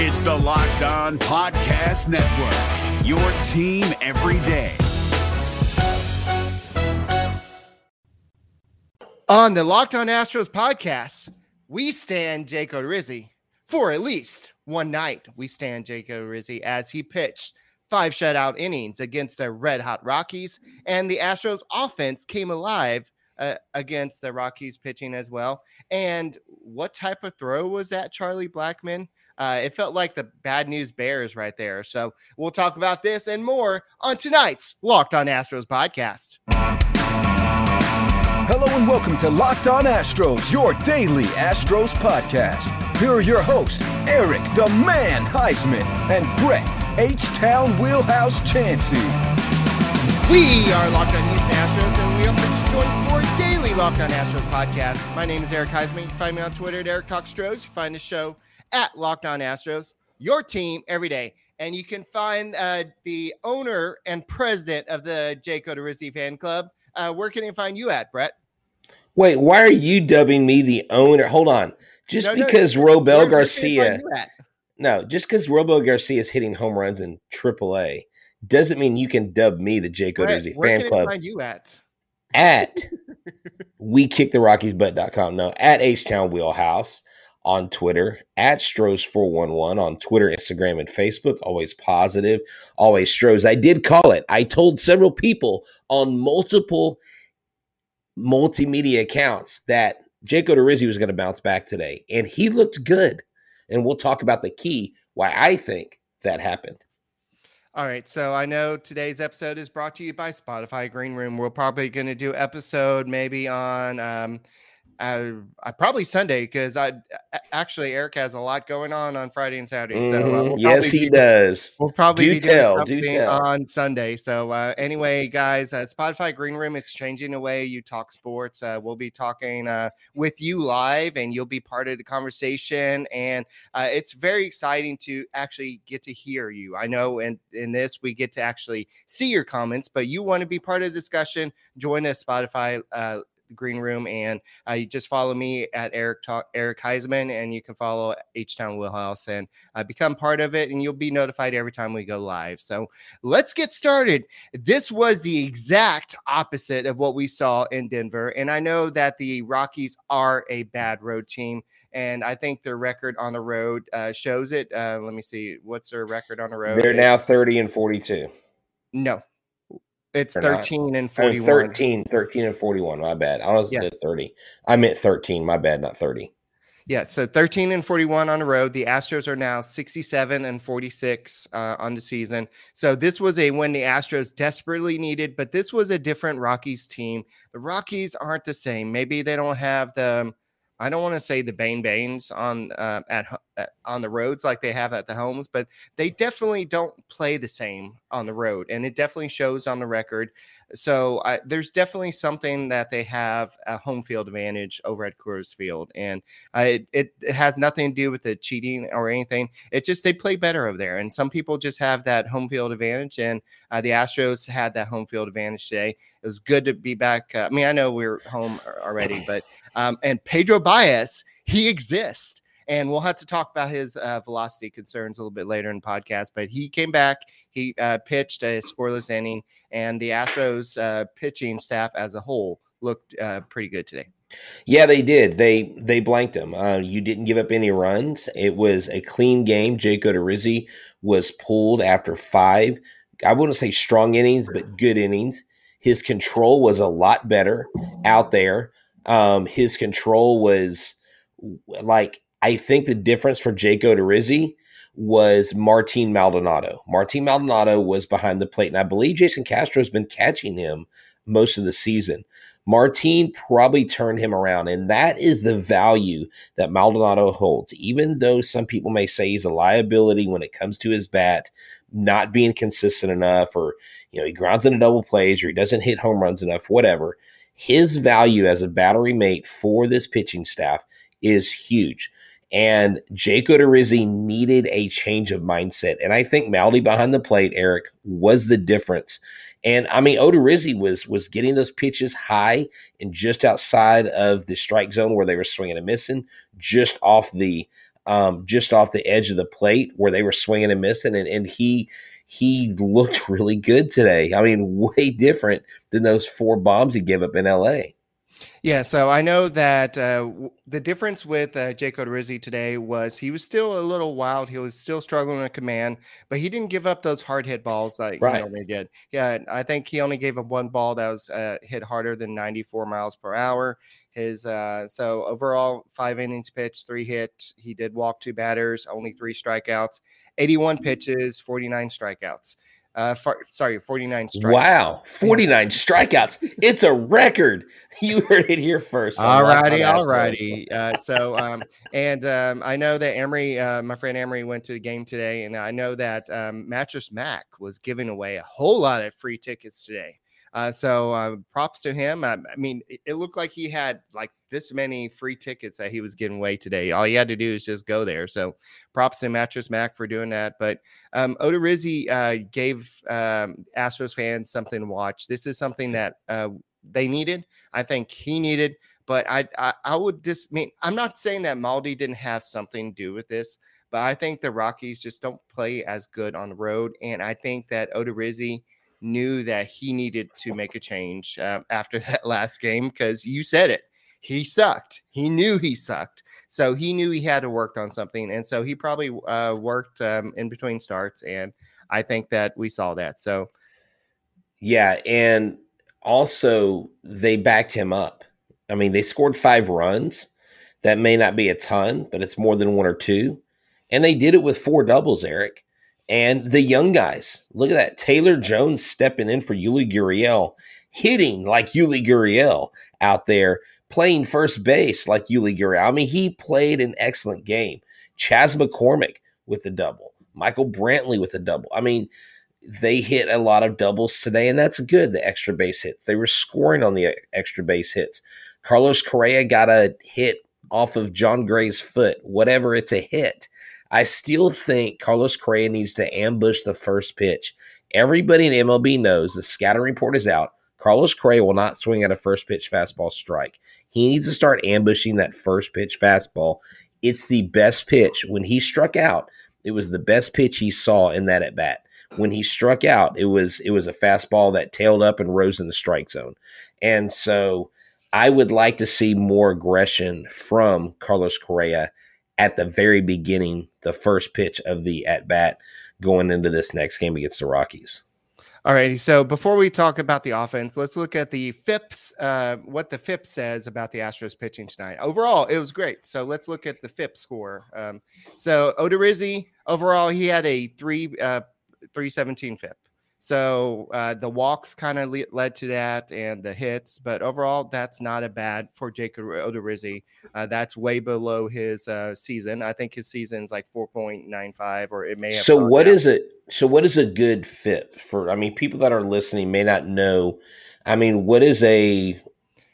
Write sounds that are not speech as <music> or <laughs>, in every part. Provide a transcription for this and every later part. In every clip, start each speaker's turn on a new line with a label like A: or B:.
A: It's the Locked On Podcast Network, your team every day.
B: On the Locked On Astros podcast, we stand Jake Odorizzi for at least one night. We stand Jake Odorizzi as he pitched five shutout innings against the Red Hot Rockies, and the Astros offense came alive uh, against the Rockies pitching as well. And what type of throw was that, Charlie Blackmon? Uh, it felt like the bad news bears right there. So we'll talk about this and more on tonight's Locked On Astros podcast.
C: Hello and welcome to Locked On Astros, your daily Astros podcast. Here are your hosts, Eric the Man Huysman and Brett H Town Wheelhouse Chancey.
B: We are Locked On Houston Astros, and we hope that you join us for a daily Locked On Astros podcast. My name is Eric Huysman. You can find me on Twitter at Eric Talk Stros. You find the show at Locked On Astros, your team every day. And you can find uh, the owner and president of the Jake Odorizzi fan club. Uh, where can they find you at, Brett?
D: Wait, why are you dubbing me the owner? Hold on. Just
B: No, no,
D: because
B: where-
D: Robel
B: where
D: Garcia, no, just because Robel Garcia is hitting home runs in AAA doesn't mean you can dub me the Jake Odorizzi
B: where
D: fan
B: can
D: club
B: find you at?
D: at <laughs> we kick the Rockies butt.com. No, at H Town Wheelhouse on Twitter, at Stros411 on Twitter, Instagram, and Facebook. Always positive, always Stros. I did call it. I told several people on multiple multimedia accounts that Jake Odorizzi was going to bounce back today, and he looked good. And we'll talk about the key why I think that happened.
B: All right, so I know today's episode is brought to you by Spotify Green Room. We're probably going to do episode maybe on um, uh, uh, probably Sunday because I actually Eric has a lot going on on Friday and Saturday. So uh, we'll
D: yes, he
B: be-
D: does.
B: We'll probably
D: Do
B: be doing
D: do tell.
B: on Sunday. So uh, anyway, guys, uh, Spotify Green Room, it's changing the way you talk sports. Uh, we'll be talking uh, with you live, and you'll be part of the conversation. And uh, it's very exciting to actually get to hear you. I know in in this we get to actually see your comments, but you want to be part of the discussion. Join us, Spotify. Uh, Green Room, and uh, you just follow me at Eric Talk, Eric Huysman, and you can follow H Town Wheelhouse and uh, become part of it, and you'll be notified every time we go live. So let's get started. This was the exact opposite of what we saw in Denver, and I know that the Rockies are a bad road team, and I think their record on the road uh, shows it. Uh, let me see, what's their record on the road?
D: They're now 30 and 42.
B: no. It's
D: They're not.
B: 13 and
D: Oh,
B: 41.
D: 13, 13 and 41. My bad. I was
B: Yeah.
D: at 30. I meant 13. My bad, not 30.
B: Yeah, so 13 and 41 on the road. The Astros are now 67 and 46 uh, on the season. So this was a win the Astros desperately needed, but this was a different Rockies team. The Rockies aren't the same. Maybe they don't have the I don't want to say the Bane Banes on uh, at on the roads like they have at the homes, but they definitely don't play the same on the road, and it definitely shows on the record. So I, there's definitely something that they have a home field advantage over at Coors Field, and uh, it, it it has nothing to do with the cheating or anything. It's just they play better over there, and some people just have that home field advantage. And uh, the Astros had that home field advantage today. It was good to be back. Uh, I mean, I know we are home already, but um, and Pedro Baez, he exists. And we'll have to talk about his uh, velocity concerns a little bit later in the podcast. But he came back. He uh, pitched a scoreless inning, and the Astros uh, pitching staff as a whole looked uh, pretty good today.
D: Yeah, they did. They they blanked him. Uh, you didn't give up any runs. It was a clean game. Jake Odorizzi was pulled after five. I wouldn't say strong innings, but good innings. His control was a lot better out there. Um, his control was like I think the difference for Jake Odorizzi was Martin Maldonado. Martin Maldonado was behind the plate, and I believe Jason Castro has been catching him most of the season. Martin probably turned him around, and that is the value that Maldonado holds. Even though some people may say he's a liability when it comes to his bat, not being consistent enough, or you know he grounds into double plays, or he doesn't hit home runs enough, whatever. His value as a battery mate for this pitching staff is huge. And Jake Odorizzi needed a change of mindset. And I think Maldi behind the plate, Eric, was the difference. And I mean, Odorizzi was was getting those pitches high and just outside of the strike zone where they were swinging and missing, just off the um, just off the edge of the plate where they were swinging and missing, and, and he he looked <laughs> really good today. I mean, way different than those four bombs he gave up in L.A.
B: Yeah, so I know that uh, w- the difference with uh, Jake Odorizzi today was he was still a little wild. He was still struggling with command, but he didn't give up those hard hit balls like
D: Right.
B: he normally did. Yeah, I think he only gave up one ball that was uh, hit harder than 94 miles per hour. His uh, so overall five innings pitched, three hits. He did walk two batters, only three strikeouts, 81 pitches, 49 strikeouts. Uh, far, sorry, 49 strikes.
D: Wow, 49 strikeouts. It's a record. <laughs> You heard it here first.
B: All righty, all righty. Uh, so, um, and um, I know that Emery, uh, my friend Emery, went to the game today, and I know that um, Mattress Mac was giving away a whole lot of free tickets today. Uh, so, uh, props to him. I, I mean, it, it looked like he had like this many free tickets that he was giving away today. All you had to do is just go there. So, props to Mattress Mac for doing that. But um, Odorizzi uh, gave um, Astros fans something to watch. This is something that uh, they needed. I think he needed, but I I, I would just mean I'm not saying that Maldi didn't have something to do with this, but I think the Rockies just don't play as good on the road, and I think that Odorizzi knew that he needed to make a change uh, after <laughs> that last game because you said it. He sucked. He knew he sucked. So he knew he had to work on something. And so he probably uh, worked um, in between starts. And I think that we saw that. So
D: Yeah, and also they backed him up. I mean, they scored five runs. That may not be a ton, but it's more than one or two. And they did it with four doubles, Eric. And the young guys, look at that. Taylor Jones stepping in for Yuli Gurriel, hitting like Yuli Gurriel out there, playing first base like Yuli Gurriel. I mean, he played an excellent game. Chas McCormick with the double, Michael Brantley with the double. I mean, they hit a lot of doubles today, and that's good. The extra base hits. They were scoring on the extra base hits. Carlos Correa got a hit off of Jon Gray's foot. Whatever, it's a hit. I still think Carlos Correa needs to ambush the first pitch. Everybody in MLB knows the scouting report is out. Carlos Correa will not swing at a first pitch fastball strike. He needs to start ambushing that first pitch fastball. It's the best pitch. When he struck out, it was the best pitch he saw in that at bat when he struck out, it was it was a fastball that tailed up and rose in the strike zone. And so I would like to see more aggression from Carlos Correa at the very beginning, the first pitch of the at bat going into this next game against the Rockies.
B: All righty. So before we talk about the offense, let's look at the FIPS, uh, what the FIP says about the Astros pitching tonight. Overall, it was great. So let's look at the FIP score. Um, so Odorizzi, overall, he had a three, uh, 317 FIP. So uh, the walks kind of le- led to that and the hits, but overall, that's not a bad for Jacob Odorizzi. Uh, that's way below his uh, season. I think his season's like 4.95, or it may have.
D: So what
B: down.
D: is it? So what is a good FIP for? I mean, people that are listening may not know. I mean, what is a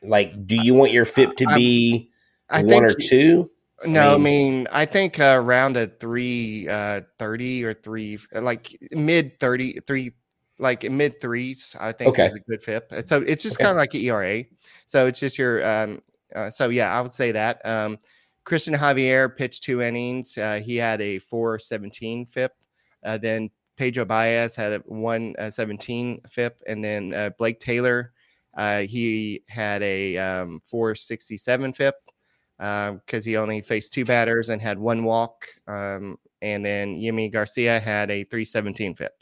D: like? Do you want your FIP to be
B: I
D: one
B: think
D: or two?
B: No, I
D: mean-
B: I think uh, around a three uh, thirty or three, like mid thirty, three, like mid threes. I think
D: Okay.
B: is a good FIP. So it's just
D: Okay.
B: kind of like an ERA. So it's just your. Um, uh, so yeah, I would say that. Um, Christian Javier pitched two innings. Uh, he had a four seventeen FIP. Uh, then Pedro Baez had a one uh, seventeen FIP, and then uh, Blake Taylor, uh, he had a um, four sixty seven FIP because he only faced two batters and had one walk. Um, and then Yimi Garcia had a 317 FIP.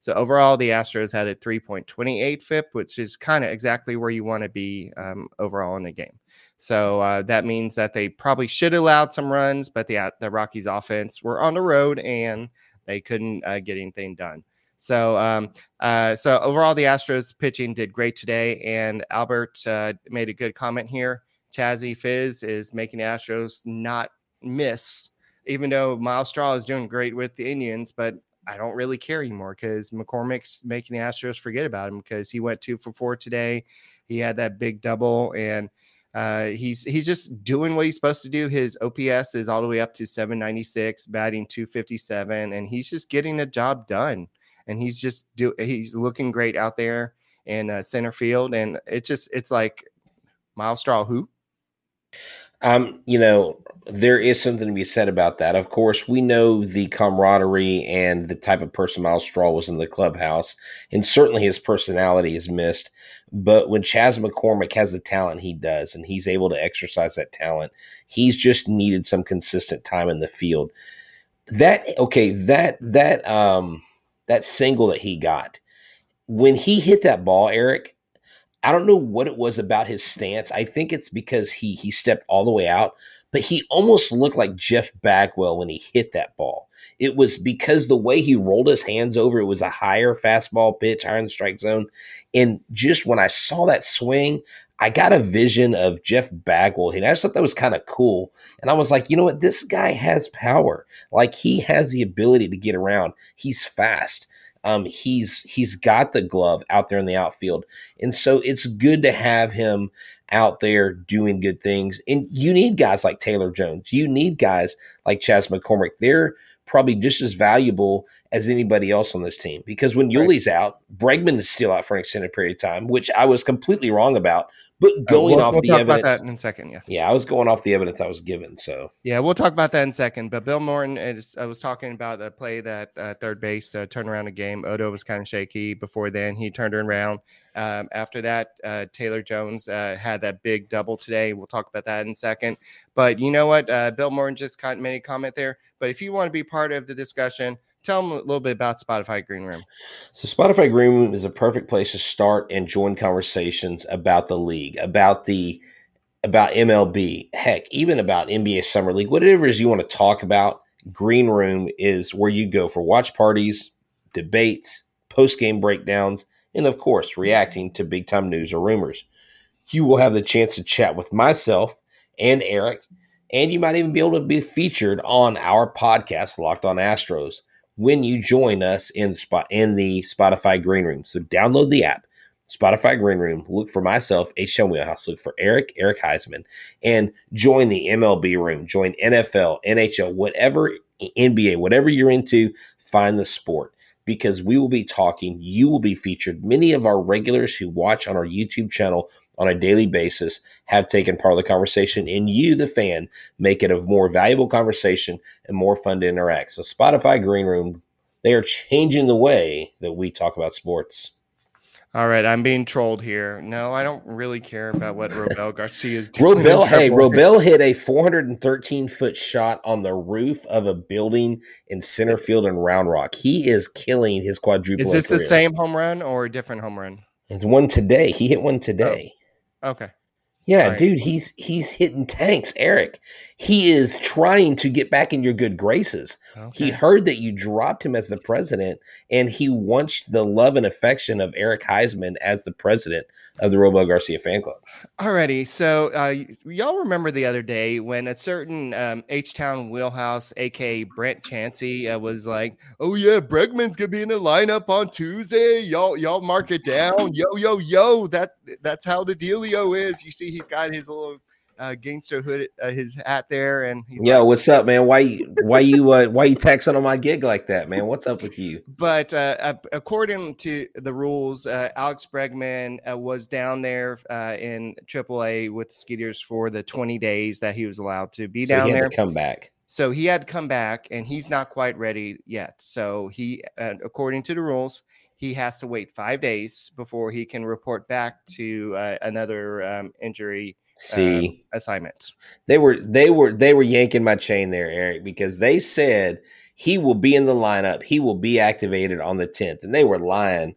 B: So overall, the Astros had a 3.28 FIP, which is kind of exactly where you want to be um, overall in the game. So uh, that means that they probably should have allowed some runs, but the the Rockies offense were on the road and they couldn't uh, get anything done. So, um, uh, so overall, the Astros pitching did great today, and Albert uh, made a good comment here. Chazzy Fizz is making the Astros not miss, even though Myles Straw is doing great with the Indians, but I don't really care anymore because McCormick's making the Astros forget about him because he went two for four today. He had that big double and uh, he's he's just doing what he's supposed to do. His OPS is all the way up to 796, batting 257, and he's just getting the job done. And he's just do he's looking great out there in uh, center field. And it's just it's like Myles Straw, who
D: Um, you know, there is something to be said about that. Of course, we know the camaraderie and the type of person Myles Straw was in the clubhouse, and certainly his personality is missed. But when Chas McCormick has the talent he does, and he's able to exercise that talent, he's just needed some consistent time in the field. That okay, that that um that single that he got when he hit that ball, Eric, I don't know what it was about his stance. I think it's because he he stepped all the way out, but he almost looked like Jeff Bagwell when he hit that ball. It was because the way he rolled his hands over, it was a higher fastball pitch, higher in the strike zone. And just when I saw that swing, I got a vision of Jeff Bagwell. And I just thought that was kind of cool. And I was like, you know what? This guy has power. Like he has the ability to get around. He's fast. Um, he's he's got the glove out there in the outfield, and so it's good to have him out there doing good things. And you need guys like Taylor Jones. You need guys like Chas McCormick. They're probably just as valuable as anybody else on this team because when Yuli's right. out, Bregman is still out for an extended period of time, which I was completely wrong about. But uh, going uh, we'll,
B: off
D: we'll
B: the
D: talk
B: evidence, about that in a second, yeah,
D: yeah, I was going off the evidence I was given. So
B: yeah, we'll talk about that in a second. But Bill Morton, is, I was talking about the play that uh, third base uh, turned around a game. Odo was kind of shaky before then. He turned around. Um, after that, uh, Taylor Jones uh, had that big double today. We'll talk about that in a second. But you know what? Uh, Bill Morton just made a comment there. But if you want to be part of the discussion, tell them a little bit about Spotify Green Room.
D: So, Spotify Green Room is a perfect place to start and join conversations about the league, about the about MLB, heck, even about NBA Summer League, whatever it is you want to talk about. Green Room is where you go for watch parties, debates, post game breakdowns, and of course, reacting to big time news or rumors. You will have the chance to chat with myself and Eric, and you might even be able to be featured on our podcast, Locked on Astros when you join us in spot in the Spotify Green Room. So download the app, Spotify Green Room. Look for myself, H. Town Wheelhouse. Look for Eric, Eric Huysman, and join the MLB room. Join NFL, NHL, whatever NBA, whatever you're into. Find the sport because we will be talking. You will be featured. Many of our regulars who watch on our YouTube channel on a daily basis have taken part of the conversation, and you, the fan, make it a more valuable conversation and more fun to interact. So, Spotify Green Room, they are changing the way that we talk about sports.
B: All right, I'm being trolled here. No, I don't really care about what Robel Garcia is <laughs> doing.
D: Robel, hey, Robel hit a 413 foot shot on the roof of a building in center field in Round Rock. He is killing his quadruple.
B: Is this the same home run or a different home run?
D: It's one today. He hit one today. Oh.
B: Okay.
D: Yeah, right. dude, he's he's hitting tanks, Eric. He is trying to get back in your good graces. Okay. He heard that you dropped him as the president, and he wants the love and affection of Eric Huysman as the president of the Robel Garcia fan club.
B: Alrighty, so uh, y'all remember the other day when a certain um, H Town Wheelhouse, aka Brent Chancey, uh, was like, "Oh yeah, Bregman's gonna be in the lineup on Tuesday. Y'all, y'all mark it down. Yo, yo, yo. That that's how the dealio is. You see, he's got his little uh, gangster hood, uh, his hat there, and
D: yo, like, what's up, man? Why, why you, uh, why you texting on my gig like that, man? What's up with you?
B: But uh, according to the rules, uh, Alex Bregman uh, was down there uh, in AAA with the Skeeters for the 20 days that he was allowed to be so down there.
D: come back.
B: So he had to come back, and he's not quite ready yet. So he, according to the rules, he has to wait five days before he can report back to uh, another um, injury
D: see
B: uh, assignments.
D: They were they were they were yanking my chain there, Eric, because they said he will be in the lineup. He will be activated on the 10th. And they were lying.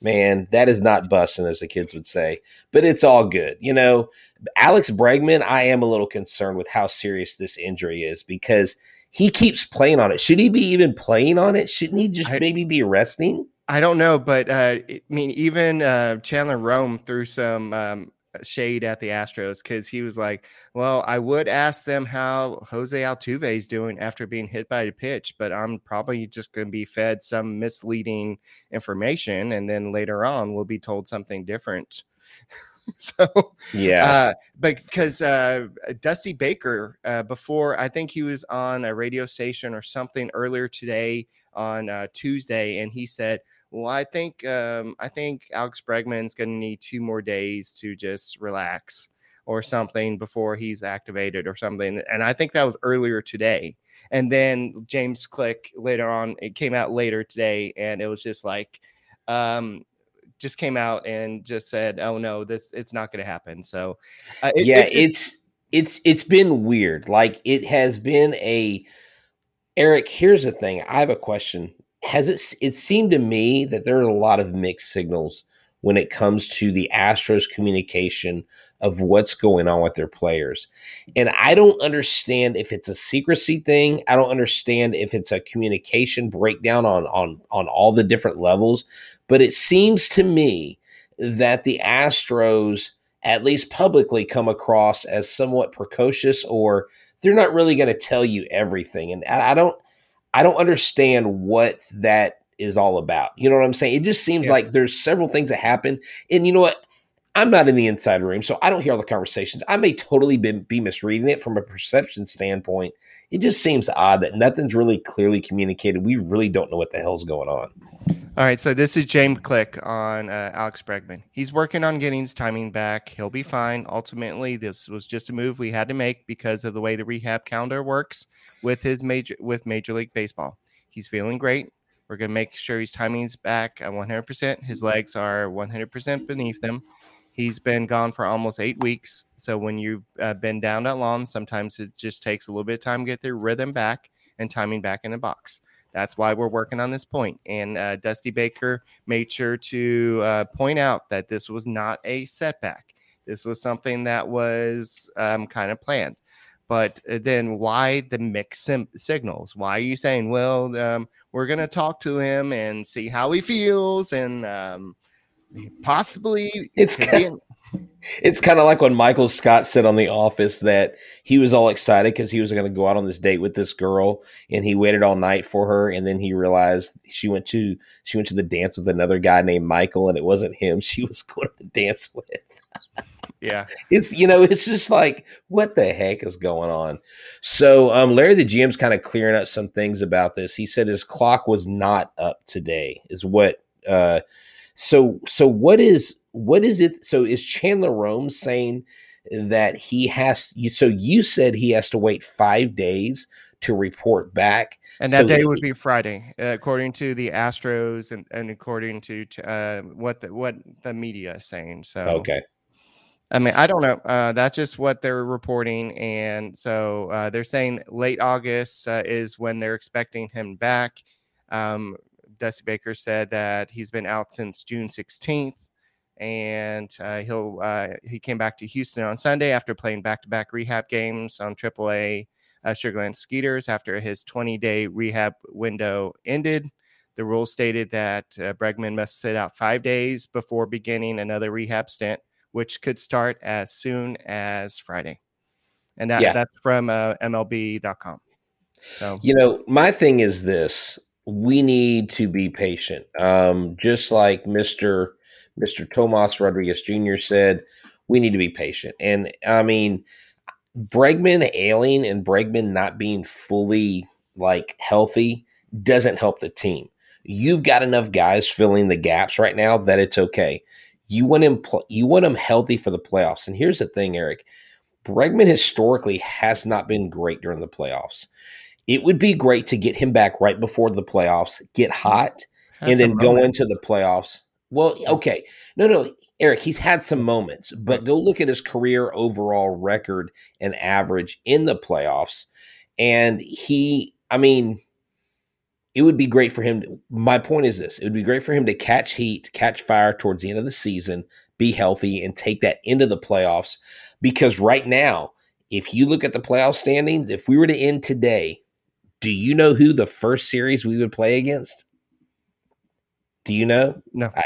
D: Man, that is not busting, as the kids would say. But it's all good. You know, Alex Bregman, I am a little concerned with how serious this injury is because he keeps playing on it. Should he be even playing on it? Shouldn't he just I, maybe be resting?
B: I don't know, but uh, I mean, even uh, Chandler Rome threw some um, shade at the Astros because he was like, "Well, I would ask them how Jose Altuve is doing after being hit by a pitch, but I'm probably just going to be fed some misleading information, and then later on we'll be told something different." <laughs> so
D: yeah,
B: uh, but because uh, Dusty Baker, uh, before I think he was on a radio station or something earlier today on uh, Tuesday, and he said, "Well, I think um, I think Alex Bregman's going to need two more days to just relax." or something before he's activated or something. And I think that was earlier today. And then James Click later on, it came out later today, and it was just like, um, just came out and just said, "Oh no, this it's not going to happen." So,
D: uh, it, yeah, it's, it's it's it's been weird. Like it has been a Eric. Here's the thing. I have a question. Has it? It seemed to me that there are a lot of mixed signals when it comes to the Astros communication of what's going on with their players. And I don't understand if it's a secrecy thing. I don't understand if it's a communication breakdown on on on all the different levels, but it seems to me that the Astros at least publicly come across as somewhat precocious or they're not really going to tell you everything and I don't I don't understand what that is all about. You know what I'm saying? It just seems yeah. like there's several things that happen and you know what I'm not in the inside room, so I don't hear all the conversations. I may totally be, be misreading it from a perception standpoint. It just seems odd that nothing's really clearly communicated. We really don't know what the hell's going on.
B: All right, so this is James Click on uh, Alex Bregman. He's working on getting his timing back. He'll be fine. Ultimately, this was just a move we had to make because of the way the rehab calendar works with his major with Major League Baseball. He's feeling great. We're gonna make sure his timing's back at 100%. His legs are 100% beneath them. He's been gone for almost eight weeks. So when you've uh, been down that long, sometimes it just takes a little bit of time to get their rhythm back and timing back in the box. That's why we're working on this point. And uh, Dusty Baker made sure to uh, point out that this was not a setback. This was something that was um, kind of planned. But uh, then why the mixed sim- signals? Why are you saying, well, um, we're going to talk to him and see how he feels and um, possibly
D: it's kind of, <laughs> it's kind of like when Michael Scott said on The Office that he was all excited because he was going to go out on this date with this girl, and he waited all night for her, and then he realized she went to she went to the dance with another guy named Michael, and it wasn't him she was <laughs> going to dance with.
B: yeah,
D: it's you know it's just like what the heck is going on. So um, Larry the GM's kind of clearing up some things about this. He said his clock was not up today, is what. Uh, so so what is what is it? So is Chandler Rome saying that he has you so you said he has to wait five days to report back.
B: And that so day would be Friday, uh, according to the Astros and, and according to uh, what the what the media is saying. So
D: okay,
B: I mean I don't know. Uh, that's just what they're reporting, and so uh, they're saying late August uh, is when they're expecting him back. Um, Dusty Baker said that he's been out since June 16th, and uh, he'll uh, he came back to Houston on Sunday after playing back-to-back rehab games on AAA uh, Sugarland Skeeters after his 20-day rehab window ended. The rule stated that uh, Bregman must sit out five days before beginning another rehab stint, which could start as soon as Friday. And that, yeah. that's from uh, MLB.com.
D: So, you know, my thing is this we need to be patient. Um, just like Mr. Mr. Tomas Rodriguez Jr. said, we need to be patient. And I mean, Bregman ailing and Bregman not being fully like healthy doesn't help the team. You've got enough guys filling the gaps right now that it's okay. You want him pl- you want him healthy for the playoffs. And here's the thing, Eric. Bregman historically has not been great during the playoffs it would be great to get him back right before the playoffs, get hot, That's and then go into the playoffs. Well, okay. No, no, Eric, he's had some moments, but go look at his career overall record and average in the playoffs. And he, I mean, it would be great for him. To, my point is this it would be great for him to catch heat, catch fire towards the end of the season, be healthy, and take that into the playoffs. Because right now, if you look at the playoff standings, if we were to end today do you know who the first series we would play against? Do you know?
B: No.
D: I,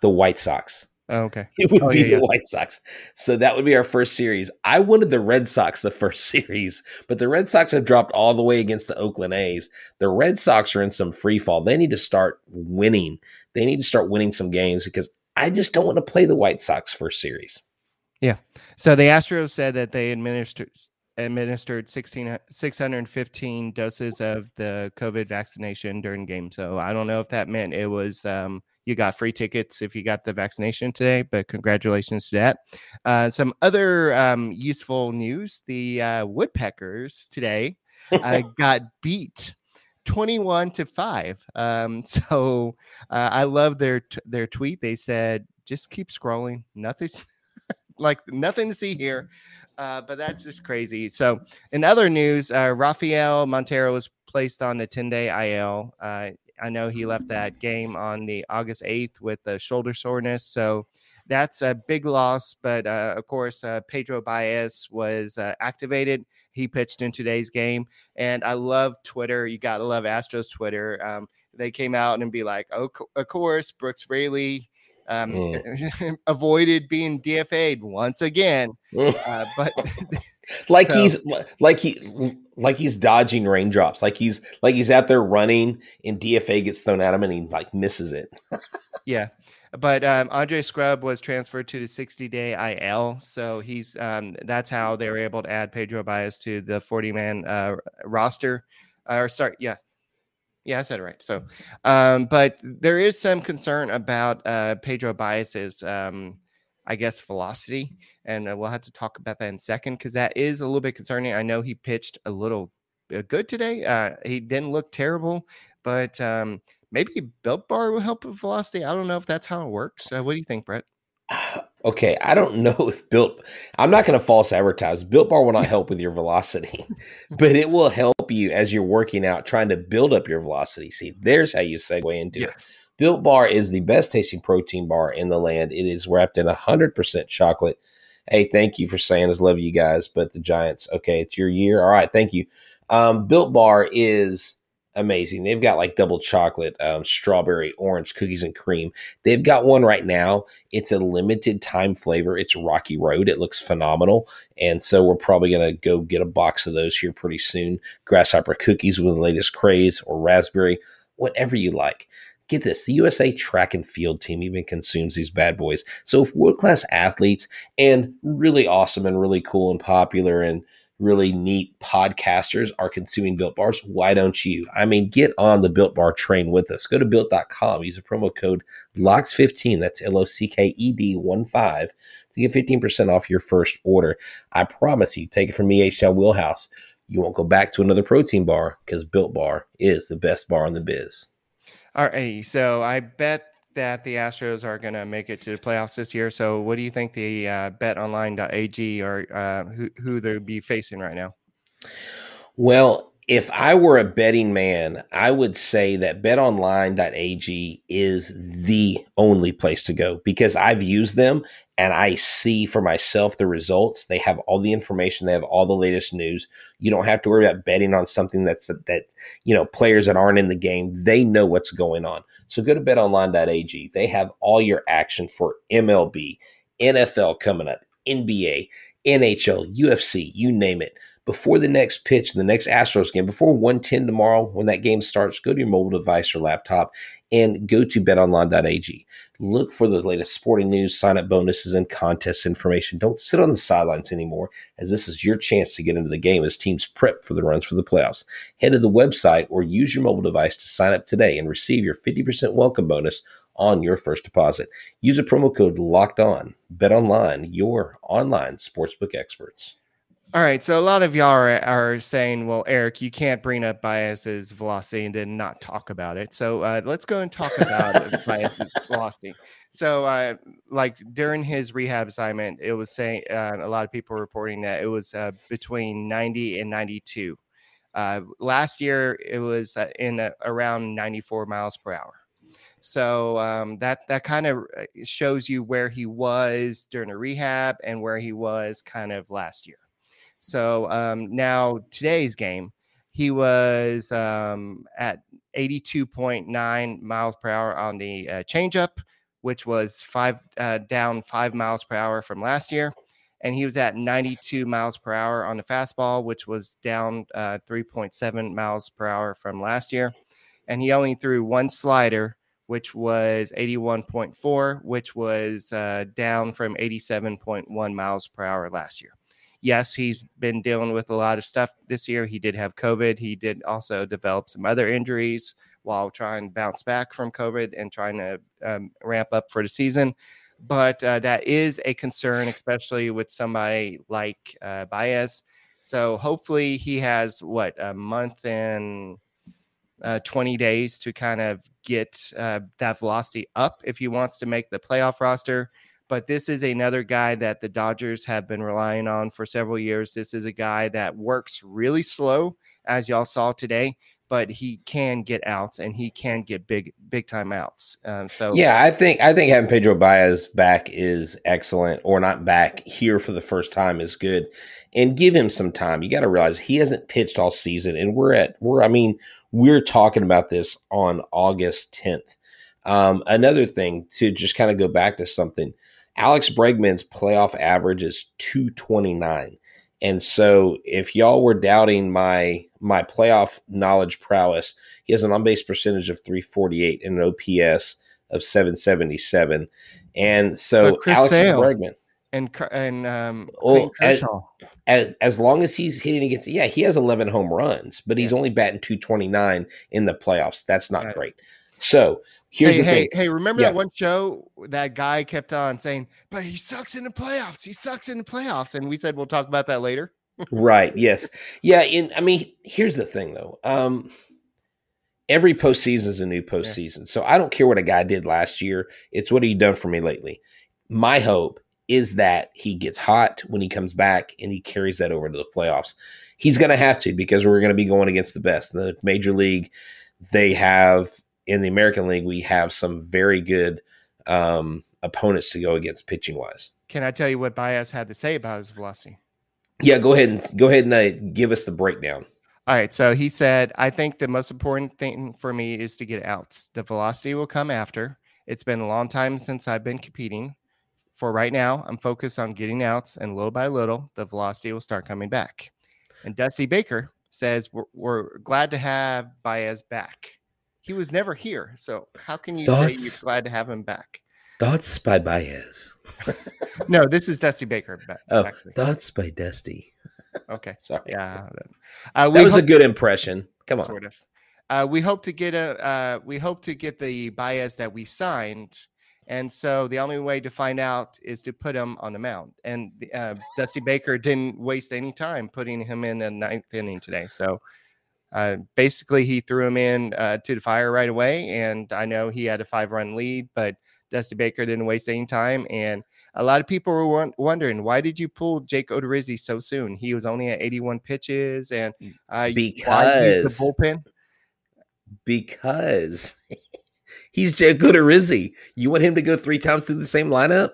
D: the White Sox.
B: Oh, okay. <laughs>
D: It would oh, be yeah, the yeah. White Sox. So that would be our first series. I wanted the Red Sox the first <laughs> series, but the Red Sox have dropped all the way against the Oakland A's. The Red Sox are in some free fall. They need to start winning. They need to start winning some games because I just don't want to play the White Sox first series.
B: Yeah. So the Astros said that they administered administered 16, 615 doses of the COVID vaccination during game. So I don't know if that meant it was um, you got free tickets if you got the vaccination today. But congratulations to that. Uh, some other um, useful news: the uh, Woodpeckers today uh, <laughs> got beat 21 to 5 um <laughs> so uh, i love their t- their tweet they said just keep scrolling nothing's <laughs> like nothing to see here uh, but that's just crazy so in other news uh, rafael montero was placed on the 10 day il uh, i know he left that game on the august 8th with the shoulder soreness so that's a big loss. But uh, of course, uh, Pedro Baez was uh, activated. He pitched in today's game, and I love Twitter. You got to love Astros Twitter. Um, they came out and be like, "Oh, of course, Brooks Raley." Um, mm. <laughs> avoided being DFA'd once again, <laughs> uh, but
D: like <laughs> so, he's like he like he's dodging raindrops, like he's like he's out there running and DFA gets thrown at him and he like misses it.
B: yeah, but um, Andre Scrubb was transferred to the 60 day IL. So he's um, that's how they were able to add Pedro Baez to the 40 man uh, roster. Uh, or sorry, yeah. Yeah, I said it right. So, um, but there is some concern about uh, Pedro Baez's, um, I guess, velocity. And uh, we'll have to talk about that in a second because that is a little bit concerning. I know he pitched a little uh, good today. Uh, he didn't look terrible, but um, maybe Built Bar will help with velocity. I don't know if that's how it works. Uh, what do you think, Brett? <sighs>
D: Okay, I don't know <laughs> if Built. I'm not going to false advertise. Built Bar will not help with your velocity, <laughs> but it will help you as you're working out, trying to build up your velocity. See, there's how you segue into yeah. it. Built Bar is the best tasting protein bar in the land. It is wrapped in 100% chocolate. Hey, thank you for saying us. Love you guys, but the Giants. Okay, it's your year. All right, thank you. Um, Built Bar is amazing. They've got like double chocolate, um, strawberry, orange, cookies, and cream. They've got one right now. It's a limited time flavor. It's Rocky Road. It looks phenomenal. And so we're probably going to go get a box of those here pretty soon. Grasshopper cookies with the latest craze or raspberry, whatever you like. Get this the USA track and field team even consumes these bad boys. So if world class athletes and really awesome and really cool and popular and really neat podcasters are consuming built bars why don't you? I mean get on the built bar train with us. Go to built.com use a promo code locks15 that's l-o-c-k-e-d 1 5 to get 15% off your first order. I promise you take it from me h-town wheelhouse you won't go back to another protein bar because built bar is the best bar in the biz.
B: All right so i bet that the Astros are going to make it to the playoffs this year. So, what do you think the uh, BetOnline.ag or uh, who who they'll be facing right now?
D: Well, if I were a betting man, I would say that betonline.ag is the only place to go because I've used them and I see for myself the results. They have all the information, they have all the latest news. You don't have to worry about betting on something that's that, you know, players that aren't in the game, they know what's going on. So go to betonline.ag. They have all your action for MLB, NFL coming up, NBA, NHL, UFC, you name it before the next pitch, the next Astros game, before 110 tomorrow, when that game starts, go to your mobile device or laptop and go to betonline.ag. Look for the latest sporting news, sign up bonuses, and contest information. Don't sit on the sidelines anymore, as this is your chance to get into the game as teams prep for the runs for the playoffs. Head to the website or use your mobile device to sign up today and receive your 50% welcome bonus on your first deposit. Use a promo code locked on. Bet online, your online sportsbook experts.
B: All right, so a lot of y'all are, are saying, "Well, Eric, you can't bring up Baez's velocity and then not talk about it." So uh, let's go and talk about Baez's <laughs> velocity. So, uh, like during his rehab assignment, it was saying uh, a lot of people were reporting that it was uh, between 90 and 92. Uh, last year, it was uh, in around 94 miles per hour. So um, that that kind of shows you where he was during the rehab and where he was kind of last year. So um, now today's game, he was um, at 82.9 miles per hour on the uh, changeup, which was five uh, down five miles per hour from last year. And he was at 92 miles per hour on the fastball, which was down uh, 3.7 miles per hour from last year. And he only threw one slider, which was 81.4, which was uh, down from 87.1 miles per hour last year yes, he's been dealing with a lot of stuff this year. He did have COVID. He did also develop some other injuries while trying to bounce back from COVID and trying to um, ramp up for the season. But uh, that is a concern, especially with somebody like uh, Baez. So hopefully he has what a month and uh, 20 days to kind of get uh, that velocity up if he wants to make the playoff roster. But this is another guy that the Dodgers have been relying on for several years. This is a guy that works really slow, as y'all saw today, but he can get outs and he can get big, big time outs. Um, so
D: yeah, I think I think having Pedro Baez back is excellent, or not back here for the first time is good, and give him some time. You got to realize he hasn't pitched all season, and we're at we're I mean we're talking about this on August 10th. Um, another thing to just kind of go back to something, Alex Bregman's playoff average is 229. And so if y'all were doubting my my playoff knowledge prowess, he has an on-base percentage of 348 and an OPS of 777. And so Alex
B: Sale.
D: Bregman
B: and and um
D: well, as, as, as long as he's hitting against yeah he has 11 home runs but he's yeah. only batting 229 in the playoffs that's not right. great so here's
B: hey,
D: the
B: hey,
D: thing
B: hey remember yeah. that one show that guy kept on saying but he sucks in the playoffs he sucks in the playoffs and we said we'll talk about that later
D: right yes yeah in i mean here's the thing though um every postseason is a new postseason yeah. so i don't care what a guy did last year it's what he done for me lately my hope is that he gets hot when he comes back and he carries that over to the playoffs. He's going to have to because we're going to be going against the best. In the Major League, they have, in the American League, we have some very good um, opponents to go against pitching wise.
B: Can I tell you what Baez had to say about his velocity?
D: Yeah, go ahead and go ahead and uh, give us the breakdown.
B: All right. So he said, I think the most important thing for me is to get outs. The velocity will come after. It's been a long time since I've been competing for right now, I'm focused on getting outs, and little by little, the velocity will start coming back. And Dusty Baker says, We're, we're glad to have Baez back. He was never here. So, how can you Thoughts? say you're glad to have him back?
D: Thoughts by Baez. <laughs>
B: no, this is Dusty Baker.
D: Back, oh, back thoughts by Dusty.
B: okay, <laughs>
D: sorry.
B: Yeah,
D: uh, that was a good impression. Come on. Sort of.
B: Uh, we hope to get a. Uh, we hope to get the Baez that we signed and so the only way to find out is to put him on the mound. And uh, Dusty Baker didn't waste any time putting him in the ninth inning today. So uh, basically, he threw him in uh, to the fire right away. And I know he had a five run lead, but Dusty Baker didn't waste any time. And a lot of people were wondering why did you pull Jake Odorizzi so soon? He was only at 81 pitches, and uh,
D: because
B: the bullpen.
D: Because <laughs> He's Jake Odorizzi. You want him to go three times through the same lineup?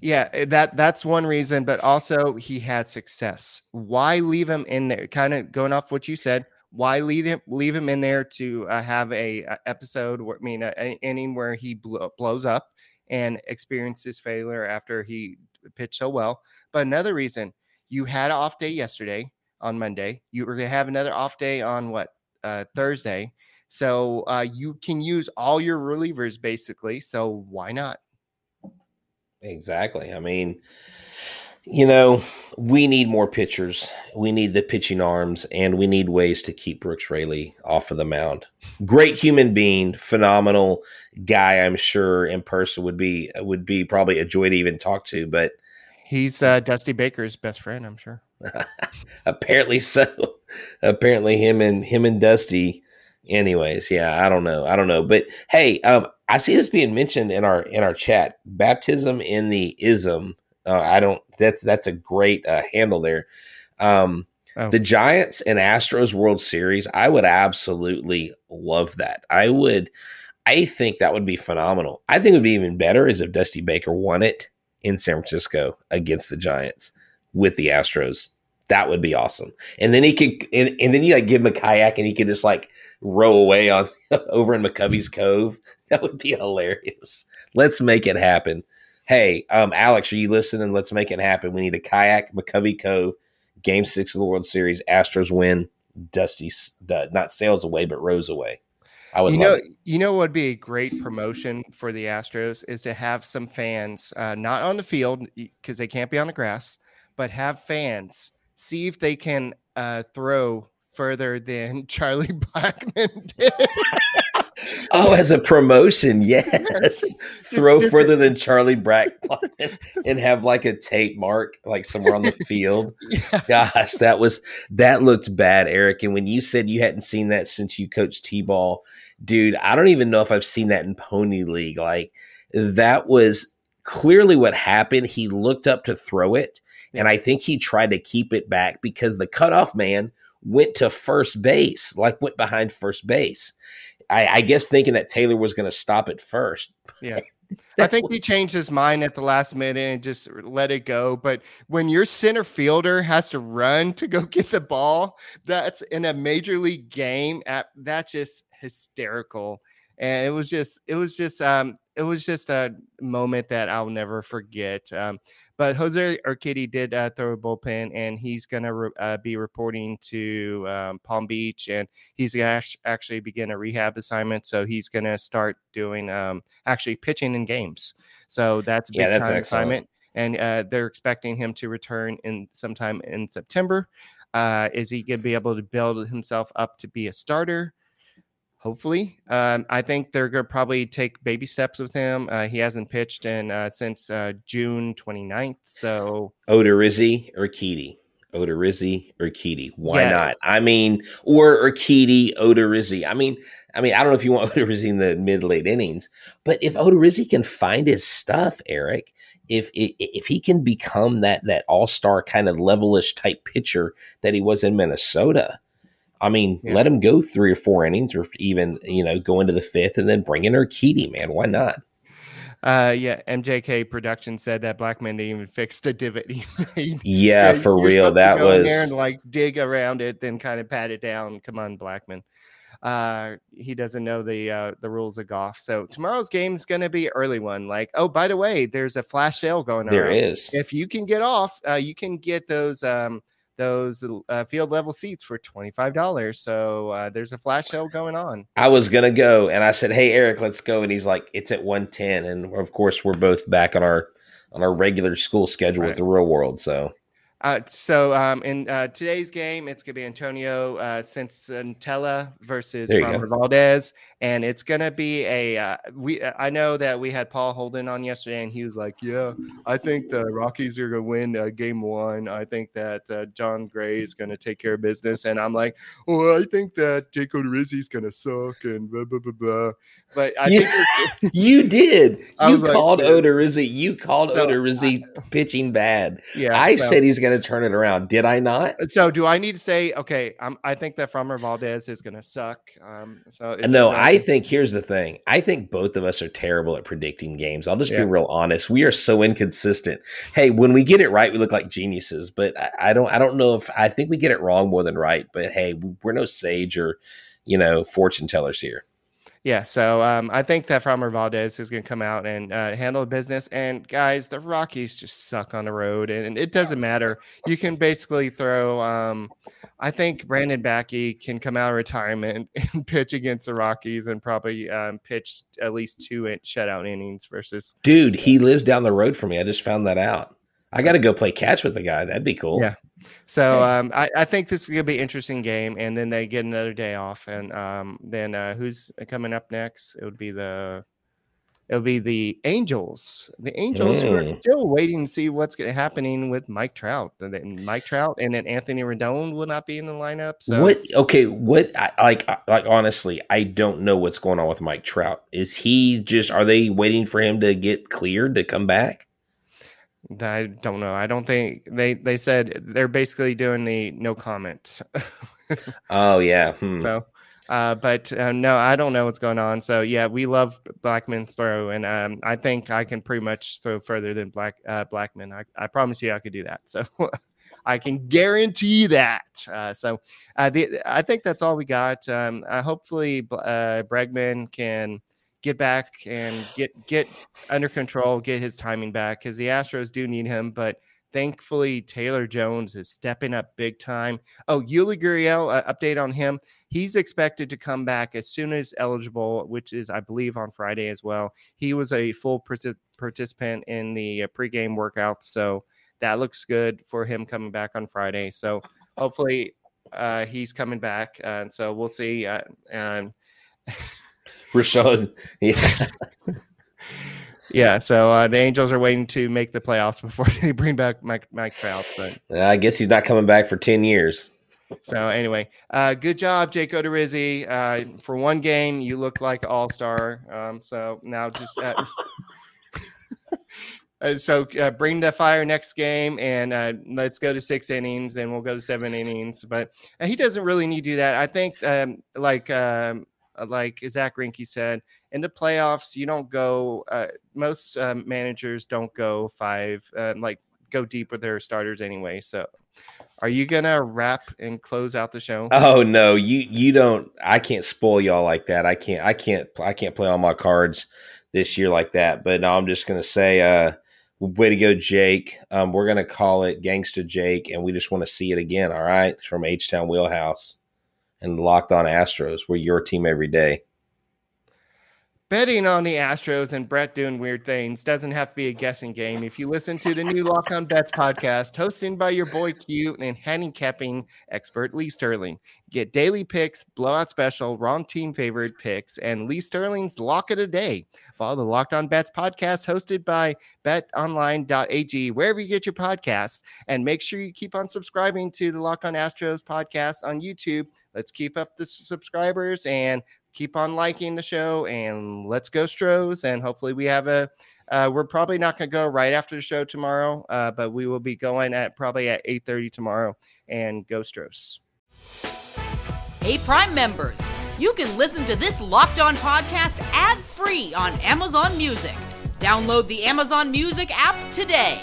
B: Yeah, eh, that that's one reason, but also he had success. Why leave him in there? Kind of going off what you said. Why leave him leave him in there to uh, have a, a, episode? Where, I mean, an inning where he blow, blows up and experiences failure after he pitched so well. But another reason, you had an off day yesterday on Monday. You were going to have another off day on what uh, Thursday. So uh, you can use all your relievers basically. So why not?
D: Exactly. I mean, you know, we need more pitchers. We need the pitching arms, and we need ways to keep Brooks Raley off of the mound. Great human being, phenomenal guy. I'm sure in person would be would be probably a joy to even talk to. But
B: he's uh, Dusty Baker's best friend. I'm sure. <laughs>
D: Apparently so. Apparently him and him and Dusty anyways yeah i don't know i don't know but hey um i see this being mentioned in our in our chat baptism in the ism uh, i don't that's that's a great uh, handle there. Um oh. the giants and astros world series i would absolutely love that. I would i think that would be phenomenal. I think it would be even better is if dusty baker won it in san francisco against the giants with the astros that would be awesome. And then he could, and, and then you like give him a kayak and he could just like row away on <laughs> over in McCovey's Cove. That would be hilarious. Let's make it happen. Hey, um, Alex, are you listening? Let's make it happen. We need a kayak, McCovey Cove, Game Six of the World Series. Astros win. Dusty, not sails away, but rows away. I would
B: you know,
D: it.
B: you know what would be a great promotion for the Astros is to have some fans, uh, not on the field because they can't be on the grass, but have fans see if they can uh, throw further than <laughs> Charlie Blackmon did. <laughs>
D: Oh, as a promotion, yes. <laughs> Throw further than Charlie Blackmon and have like a tape mark like somewhere on the field.
B: yeah.
D: Gosh, that was that looked bad, Eric. And when you said you hadn't seen that since you coached T-ball, dude, I don't even know if I've seen that in Pony League. Like that was clearly what happened. He looked up to throw it, and I think he tried to keep it back because the cutoff man went to first base, like went behind first base. I, I guess thinking that Taylor was going to stop it first.
B: Yeah. <laughs> I think he changed his mind at the last minute and just let it go. But when your center fielder has to run to go get the ball, that's in a major league game. At that's just hysterical. And it was just, it was just, um, it was just a moment that I'll never forget. Um, but Jose Urquidy did uh, throw a bullpen, and he's going to re- uh, be reporting to um, Palm Beach, and he's going to actually begin a rehab assignment. So he's going to start doing um, actually pitching in games. So that's a big
D: Yeah, that's
B: time
D: excellent.
B: assignment, and uh, they're expecting him to return in sometime in September. Uh, is he going to be able to build himself up to be a starter? Hopefully, um, I think they're going to probably take baby steps with him. Uh, he hasn't pitched in uh, since uh, June 29th. So
D: Odorizzi or Keedy? Odorizzi or Keedy? Why
B: Yeah.
D: not? I mean, or Urquidy, Odorizzi. I mean, I mean, I don't know if you want <laughs> Odorizzi in the mid late innings, but if Odorizzi can find his stuff, Eric, if if, if he can become that that all star kind of levelish type pitcher that he was in Minnesota. I mean,
B: Yeah.
D: let him go three or four innings, or even you know go into the fifth, and then bring in Urquidy, man. Why not?
B: Uh, yeah, MJK production said that Blackmon didn't even fix the divot <laughs> he made.
D: Yeah,
B: So
D: for real. That was
B: there and like dig around it, then kind of pat it down. Come on, Blackmon. Uh, he doesn't know the uh, the rules of golf. So tomorrow's game is going to be early one. Like, oh, by the way, there's a flash sale going on.
D: there is.
B: If you can get off, uh, you can get those um those uh, field level seats for twenty five dollars. So uh, there's a flash sale going on.
D: I was gonna go, and I said, "Hey, Eric, let's go." And he's like, "It's at 110. and of course, we're both back on our on our regular school schedule
B: Right.
D: with the real world. So
B: Uh, so um, in uh, today's game, it's gonna be Antonio uh, Senzatela versus
D: you
B: Valdez, and it's gonna be a. Uh, we I know that we had Paul Holden on yesterday, and he was like, "Yeah, I think the Rockies are gonna win uh, game one. I think that uh, Jon Gray is gonna take care of business," and I'm like, "Well, I think that Jake Odorizzi's gonna suck," and blah blah blah blah. But I
D: Yeah.
B: think <laughs>
D: you did.
B: I
D: You
B: was like,
D: called
B: yeah.
D: Odorizzi. You called
B: So,
D: Odorizzi pitching bad.
B: yeah,
D: I
B: so-
D: said he's going to turn it around. Did I not?
B: So do I need to say okay? Um, I think that Framber Valdez is going to suck. Um, so is
D: No,
B: right?
D: I think here's the thing. I think both of us are terrible at predicting games. I'll just
B: Yeah.
D: be real honest. We are so inconsistent. Hey, when we get it right, we look like geniuses. But I, I don't. I don't know if I think we get it wrong more than right. But hey, we're no sage or you know fortune tellers here.
B: Yeah. So um, I think that Framber Valdez is going to come out and uh, handle business. And guys, the Rockies just suck on the road, and it doesn't matter. You can basically throw. Um, I think Brandon Backe can come out of retirement <laughs> and pitch against the Rockies and probably um, pitch at least two in- shutout innings versus
D: Dude, he lives down the road from me. I just found that out. I got to go play catch with the guy. That'd be cool.
B: Yeah. So um, I, I think this is gonna be an interesting game, and then they get another day off, and um, then uh, who's coming up next? It would be the it'll be the Angels. The Angels
D: Mm.
B: still waiting to see what's gonna happening with Mike Trout. And then Mike Trout and then Anthony Rendon will not be in the lineup. So
D: What? Okay. What? I, like, I- like honestly, I don't know what's going on with Mike Trout. Is he just? Are they waiting for him to get cleared to come back?
B: I don't know. I don't think they they said they're basically doing the no comment. <laughs>
D: Oh yeah. Hmm.
B: So, uh, but uh, no, I don't know what's going on. So yeah, we love Blackmon's throw, and um, I think I can pretty much throw further than Black uh, Blackmon. I, I promise you, I could do that. So. <laughs> I can guarantee that. Uh, so, uh, the, I think that's all we got. Um, uh, hopefully, uh, Bregman can get back and get get under control, get his timing back because the Astros do need him. But thankfully, Taylor Jones is stepping up big time. Oh, Yuli Gurriel, uh, update on him. He's expected to come back as soon as eligible, which is, I believe, on Friday as well. He was a full partic- participant in the uh, pregame workouts, so that looks good for him coming back on Friday. So hopefully uh, he's coming back. Uh, and so we'll see. Uh, <laughs> and
D: Rashawn, <laughs> yeah.
B: yeah, so uh, the Angels are waiting to make the playoffs before <laughs> they bring back Mike Mike Trout. But
D: I guess he's not coming back for ten years.
B: So anyway, uh, good job, Jake Odorizzi. Uh, for one game, you look like all star. Um, so now just uh, <laughs> uh, so uh, bring the fire next game, and uh, let's go to six innings, and we'll go to seven innings. But uh, he doesn't really need to do that. I think, um, like um, like Zack Greinke said, in the playoffs, you don't go. Uh, most um, managers don't go five, uh, like go deep with their starters anyway. So are you gonna wrap and close out the show?
D: Oh no, you you don't. I can't spoil y'all like that. I can't. I can't. I can't play all my cards this year like that. But no, I'm just gonna say, uh, way to go, Jake. Um, we're gonna call it Gangsta Jake, and we just want to see it again. All right, from H Town Wheelhouse and Locked On Astros. We're your team every day
B: betting on the Astros and Brett doing weird things doesn't have to be a guessing game. If you listen to the new Lock on Bets podcast, hosted by your boy Q and handicapping expert Lee Sterling, get daily picks, blowout special, wrong team favorite picks, and Lee Sterling's lock of the day. Follow the Locked on Bets podcast hosted by betonline.ag, wherever you get your podcasts. And make sure you keep on subscribing to the Lock on Astros podcast on YouTube. Let's keep up the subscribers and keep on liking the show and let's go Stros. And hopefully we have a, uh, we're probably not going to go right after the show tomorrow, uh, but we will be going at probably at 8.30 tomorrow and go Stros.
E: Hey, Prime members, you can listen to this Locked On podcast ad free on Amazon Music. Download the Amazon Music app today.